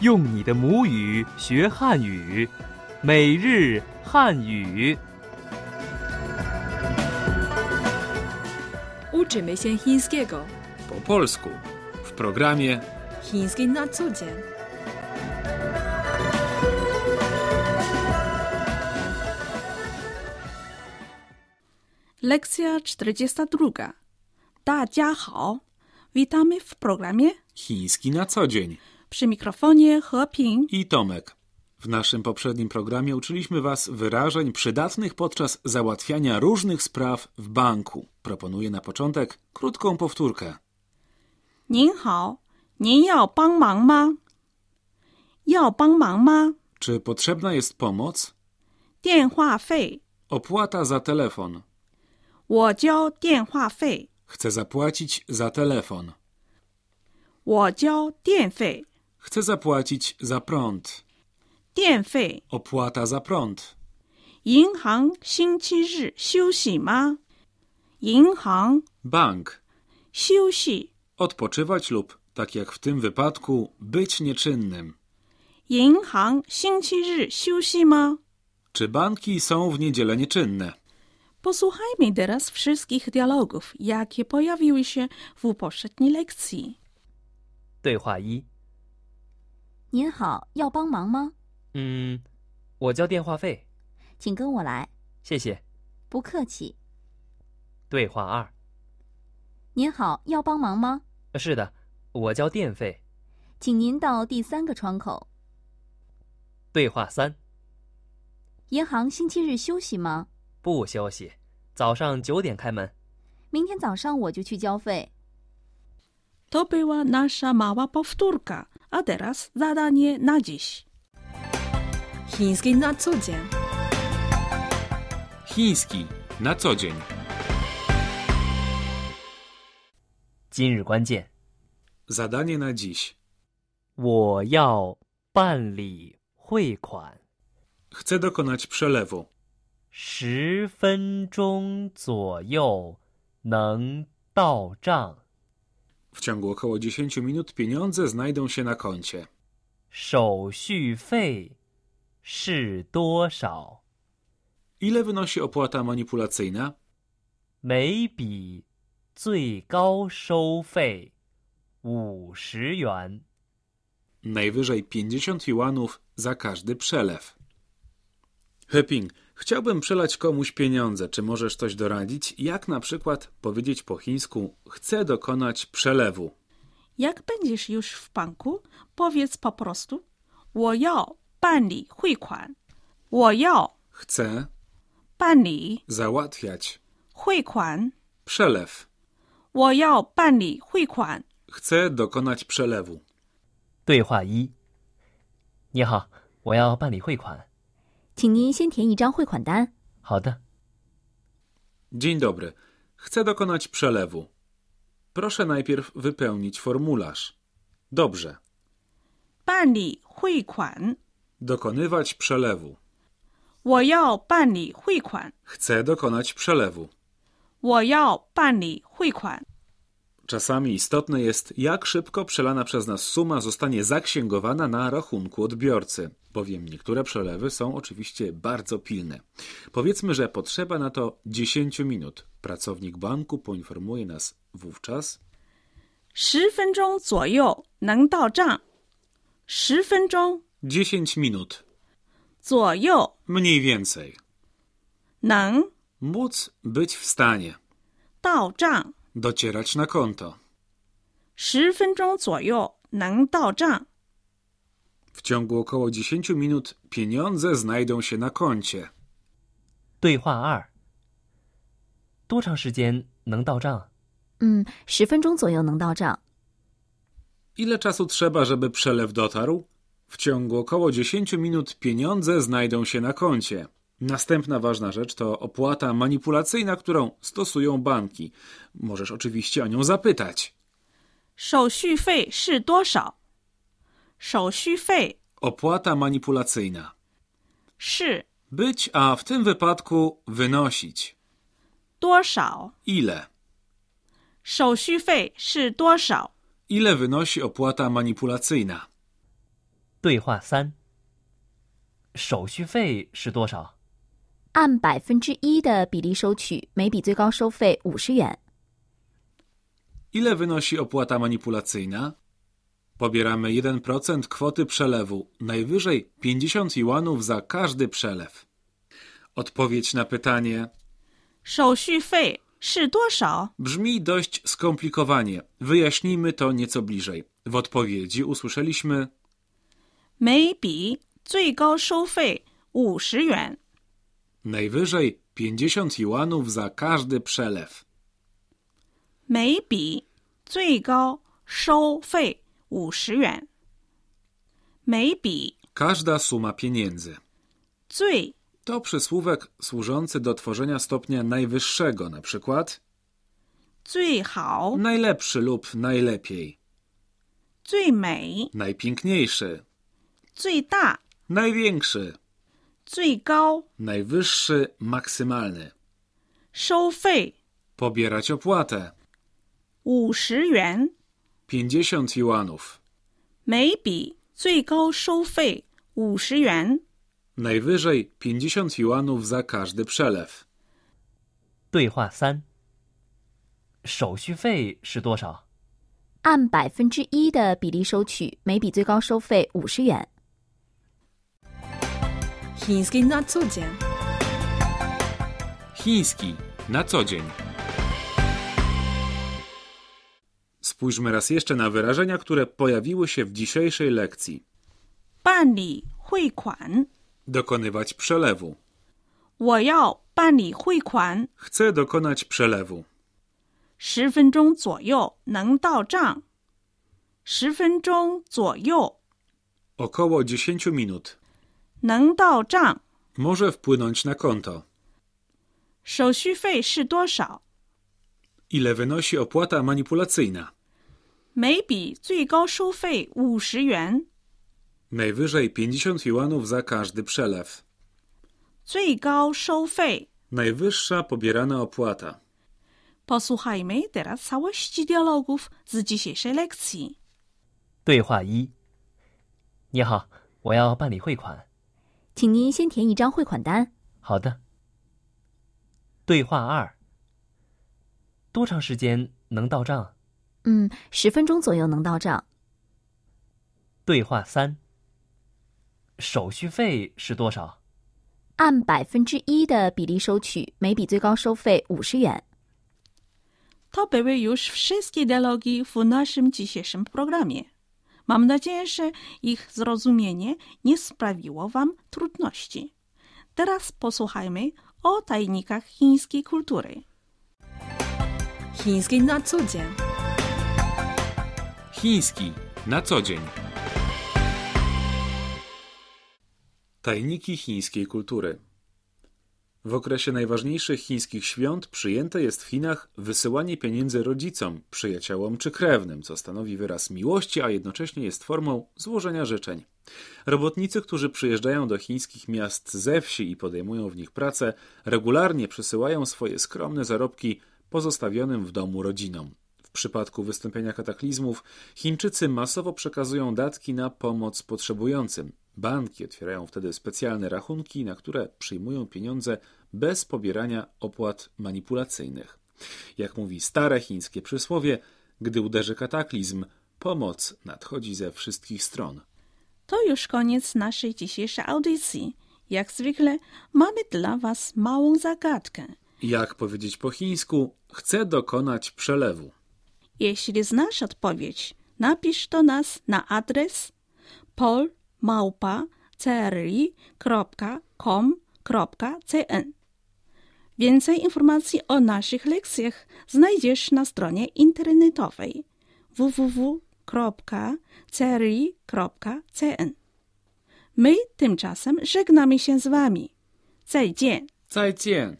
用你的母语学汉语，每日汉语。 Uczymy się chińskiego. Po polsku w programie Chiński na co dzień. Lekcja 42. 大家好 Witamy w programie Chiński na co dzień przy mikrofonie Heping. i Tomek. W naszym poprzednim programie uczyliśmy Was wyrażeń przydatnych podczas załatwiania różnych spraw w banku. Proponuję na początek krótką powtórkę. 您好，您要帮忙吗？要帮忙吗？ Czy potrzebna jest pomoc? 电话费， Opłata za telefon. 我交电话费， Chcę zapłacić za telefon. 我交电费， Chcę zapłacić za prąd. 电费。 Opłata za prąd. 银行星期日休息吗？银行 Bank. 休息， Odpoczywać lub, tak jak w tym wypadku, być nieczynnym. 银行星期日休息吗？ Czy banki są w niedzielę nieczynne? Posłuchajmy teraz wszystkich dialogów, jakie pojawiły się w poprzedniej lekcji. 对话一： 您好，要帮忙吗？嗯，我交电话费，请跟我来，谢谢。不客气。对话二：您好，要帮忙吗？是的，我交电费。请您到第三个窗口。对话三：银行星期日休息吗？不休息，早上九点开门。明天早上我就去交费。To była nasza mała powtórka, a teraz zadanie na dziś. Chiński na co dzień. Chiński na co dzień. 今日关键： Zadanie na dziś. 我要办理汇款， Chcę dokonać przelewu. 十分钟左右能到账。 W ciągu około 10 minut pieniądze znajdą się na koncie. 手续费是多少？ Ile wynosi opłata manipulacyjna? 每笔最高收费五十元。 Najwyżej 50 juanów za każdy przelew. Heping, chciałbym przelać komuś pieniądze. Czy możesz coś doradzić? Jak na przykład powiedzieć po chińsku chcę dokonać przelewu? Jak będziesz już w banku, powiedz po prostu 我要办理汇款，我要 Chcę 办理 załatwiać 汇款， przelew. 我要办理汇款。 Chcę dokonać przelewu. 对话一：你好，我要办理汇款。 请您先填一张汇款单。好的， Dzień dobry. Chcę dokonać przelewu. Proszę najpierw wypełnić formularz. Dobrze. 办理汇款， Dokonywać przelewu. 我要办理汇款， Chcę dokonać przelewu. 我要办理汇款。 Czasami istotne jest, jak szybko przelana przez nas suma zostanie zaksięgowana na rachunku odbiorcy, bowiem niektóre przelewy są oczywiście bardzo pilne. Powiedzmy, że potrzeba na to 10 minut. Pracownik banku poinformuje nas wówczas, 十分钟左右能到账。十分钟 10 minut, 左右 mniej więcej. 能 Móc być w stanie 到账， docierać na konto. 十分钟左右能到账。 W ciągu około 10 minut pieniądze znajdą się na koncie. 对话二：多长时间能到账？嗯，十分钟左右能到账。 Ile czasu trzeba, żeby przelew dotarł? W ciągu około 10 minut pieniądze znajdą się na koncie. Następna ważna rzecz to opłata manipulacyjna, którą stosują banki. Możesz oczywiście o nią zapytać. 手续费是多少？ 手续费 Opłata manipulacyjna. 是 Być, a w tym wypadku wynosić. 多少？ Ile? 手续费是多少？ Ile wynosi opłata manipulacyjna? 对话三：手续费是多少？按百分之一的比例收取，每笔最高收费五十元。 Ile wynosi opłata manipulacyjna? Pobieramy 1% kwoty przelewu, najwyżej 50 juanów za każdy przelew. Odpowiedź na pytanie 手续费是多少？ brzmi dość skomplikowanie. Wyjaśnijmy to nieco bliżej. W odpowiedzi usłyszeliśmy 每笔最高收费五十元。 najwyżej 50 juanów za każdy przelew. 每笔最高收费 五十元。每笔 Każda suma pieniędzy. 最 To przysłówek służący do tworzenia stopnia najwyższego, na przykład 最好、 najlepszy lub najlepiej, 最美、 najpiękniejszy, 最大、 największy, 最高 najwyższy, maksymalny. 收费 Pobierać opłatę 五十元。 50 juanów, 每笔最高收费五十元。najwyżej 50 juanów za każdy przelew. 对话三：手续费是多少？按百分之一的比例收取，每笔最高收费五十元。Chiński na co dzień. Chiński na co dzień. Spójrzmy raz jeszcze na wyrażenia, które pojawiły się w dzisiejszej lekcji. 办理汇款， Dokonywać przelewu. 我要办理汇款， Chcę dokonać przelewu. 十分钟左右能到账。十分钟左右 Około 10 minut. 能到账。 Może wpłynąć na konto. 手续费是多少？ Ile wynosi opłata manipulacyjna? 每笔最高收费五十元，Najwyżej 50 juanów za każdy przelew. 最高收费。Najwyższa pobierana opłata. Posłuchajmy teraz całości dialogów z dzisiejszej lekcji. 对话一：你好，我要办理汇款。请您先填一张汇款单。好的。对话二：多长时间能到账？嗯，十分钟左右能到账。对话三：手续费是多少？按百分之一的比例收取，每笔最高收费五十元。To były już wszystkie dialogi w naszym dzisiejszym programie. Mam nadzieję, że ich zrozumienie nie sprawiło Wam trudności. Teraz posłuchajmy o tajnikach chińskiej kultury. Chiński na co dzień. Chiński na co dzień. Tajniki chińskiej kultury. W okresie najważniejszych chińskich świąt przyjęte jest w Chinach wysyłanie pieniędzy rodzicom, przyjaciołom czy krewnym, co stanowi wyraz miłości, a jednocześnie jest formą złożenia życzeń. Robotnicy, którzy przyjeżdżają do chińskich miast ze wsi i podejmują w nich pracę, regularnie przysyłają swoje skromne zarobki pozostawionym w domu rodzinom. W przypadku wystąpienia kataklizmów Chińczycy masowo przekazują datki na pomoc potrzebującym. Banki otwierają wtedy specjalne rachunki, na które przyjmują pieniądze bez pobierania opłat manipulacyjnych. Jak mówi stare chińskie przysłowie, gdy uderzy kataklizm, pomoc nadchodzi ze wszystkich stron. To już koniec naszej dzisiejszej audycji. Jak zwykle mamy dla Was małą zagadkę. Jak powiedzieć po chińsku, chcę dokonać przelewu. Jeśli znasz odpowiedź, napisz do nas na adres polmałpa.cri.com.cn Więcej informacji o naszych lekcjach znajdziesz na stronie internetowej www.cri.cn My tymczasem żegnamy się z Wami. 再见。再见。